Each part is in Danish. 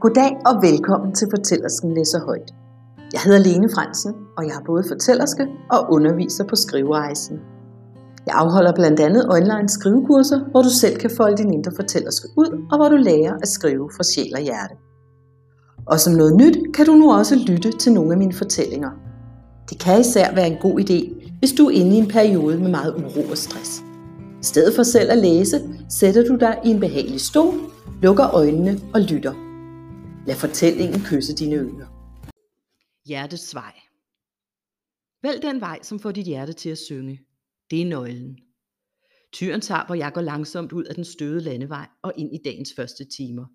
Goddag og velkommen til Fortællersken læser højt. Jeg hedder Lene Fransen, og jeg er både fortællerske og underviser på Skriverejsen. Jeg afholder blandt andet online skrivekurser, hvor du selv kan folde din indre fortællerske ud, og hvor du lærer at skrive fra sjæl og hjerte. Og som noget nyt kan du nu også lytte til nogle af mine fortællinger. Det kan især være en god idé, hvis du er inde i en periode med meget uro og stress. I stedet for selv at læse, sætter du dig i en behagelig stol, lukker øjnene og lytter. Lad fortællingen kysse dine ører. Hjertets vej. Vælg den vej, som får dit hjerte til at synge. Det er nøglen. Tyren tager, hvor jeg går langsomt ud af den støde landevej og ind i dagens første timer.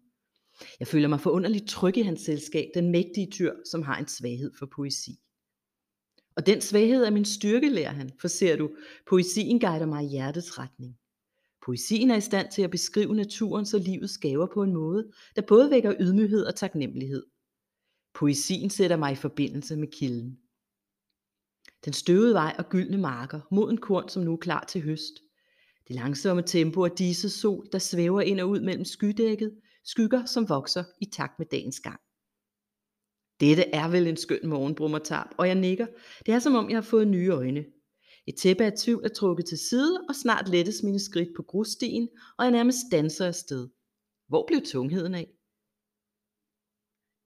Jeg føler mig forunderligt tryg i hans selskab, den mægtige tyr, som har en svaghed for poesi. Og den svaghed er min styrke, lærer han, for ser du, poesien guider mig i hjertets retning. Poesien er i stand til at beskrive naturens og livets gaver på en måde, der både vækker ydmyghed og taknemmelighed. Poesien sætter mig i forbindelse med kilden. Den støvede vej og gyldne marker, mod en korn, som nu er klar til høst. Det langsomme tempo af disse sol, der svæver ind og ud mellem skydækket, skygger, som vokser i takt med dagens gang. Dette er vel en skøn morgen, brummer Tarp, og jeg nikker. Det er som om, jeg har fået nye øjne. Et tæppe af tvivl er trukket til side, og snart lettes mine skridt på grusstien, og jeg nærmest danser afsted. Hvor blev tungheden af?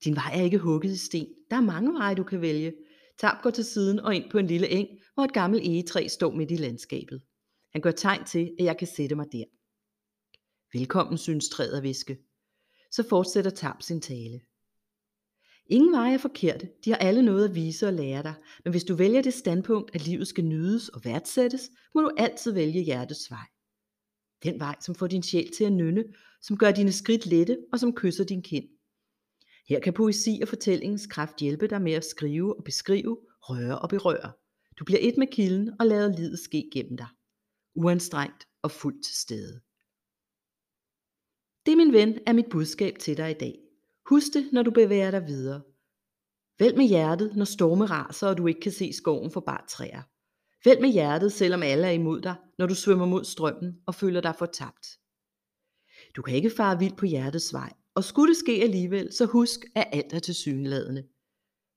Din vej er ikke hugget i sten. Der er mange veje, du kan vælge. Tab går til siden og ind på en lille eng, hvor et gammelt egetræ står midt i landskabet. Han gør tegn til, at jeg kan sætte mig der. Velkommen, synes træet at viske. Så fortsætter Tab sin tale. Ingen veje er forkerte, de har alle noget at vise og lære dig, men hvis du vælger det standpunkt, at livet skal nydes og værdsættes, må du altid vælge hjertets vej. Den vej, som får din sjæl til at nynne, som gør dine skridt lette og som kysser din kind. Her kan poesi og fortællingens kraft hjælpe dig med at skrive og beskrive, røre og berøre. Du bliver et med kilden og lader livet ske gennem dig. Uanstrengt og fuldt til stede. Det, min ven, er mit budskab til dig i dag. Husk det, når du bevæger dig videre. Vælg med hjertet, når storme raser, og du ikke kan se skoven for bare træer. Vælg med hjertet, selvom alle er imod dig, når du svømmer mod strømmen og føler dig fortabt. Du kan ikke fare vild på hjertets vej, og skulle det ske alligevel, så husk, at alt er tilsyneladende.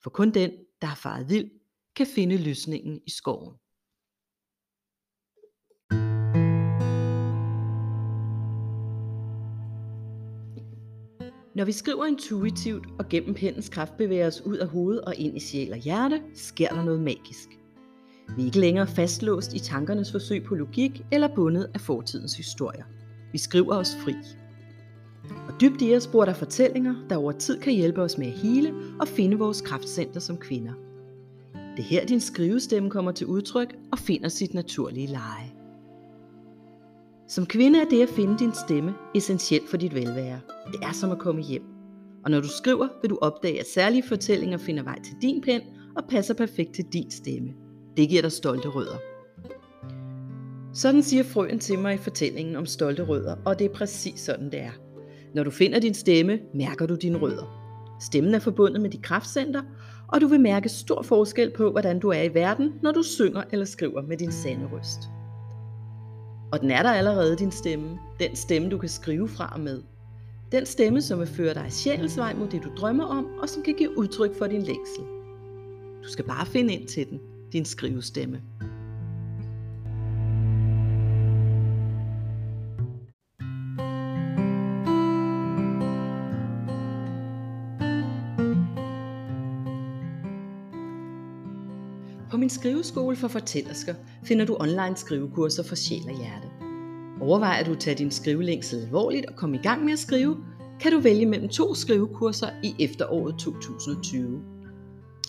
For kun den, der har faret vild, kan finde lysningen i skoven. Når vi skriver intuitivt og gennem pennens kraft bevæger os ud af hovedet og ind i sjæl og hjerte, sker der noget magisk. Vi er ikke længere fastlåst i tankernes forsøg på logik eller bundet af fortidens historier. Vi skriver os fri. Og dybt i os bor der fortællinger, der over tid kan hjælpe os med at hele og finde vores kraftcenter som kvinder. Det er her din skrivestemme kommer til udtryk og finder sit naturlige leje. Som kvinde er det at finde din stemme essentielt for dit velvære. Det er som at komme hjem. Og når du skriver, vil du opdage, at særlige fortællinger finder vej til din pen og passer perfekt til din stemme. Det giver dig stolte rødder. Sådan siger frøen til mig i fortællingen om stolte rødder, og det er præcis sådan det er. Når du finder din stemme, mærker du dine rødder. Stemmen er forbundet med dit kraftcenter, og du vil mærke stor forskel på, hvordan du er i verden, når du synger eller skriver med din sande røst. Og den er der allerede, din stemme. Den stemme, du kan skrive fra og med. Den stemme, som vil føre dig sjælens vej mod det, du drømmer om, og som kan give udtryk for din længsel. Du skal bare finde ind til den, din skrivestemme. Min skriveskole for fortællersker finder du online skrivekurser for sjæl og hjerte. Overvejer du at tage din skrivelængsel alvorligt og komme i gang med at skrive, kan du vælge mellem to skrivekurser i efteråret 2020.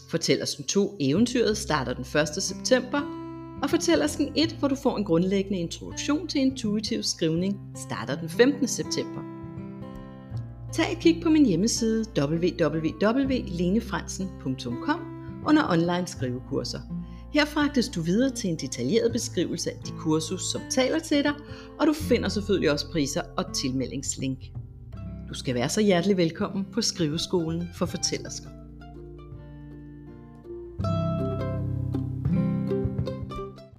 Fortællersken 2 Eventyret starter den 1. september, og Fortællersken 1, hvor du får en grundlæggende introduktion til intuitiv skrivning, starter den 15. september. Tag et kig på min hjemmeside www.lenefransen.com under online skrivekurser. Her fragtes du videre til en detaljeret beskrivelse af de kursus, som taler til dig, og du finder selvfølgelig også priser og tilmeldingslink. Du skal være så hjertelig velkommen på Skriveskolen for Fortællersker.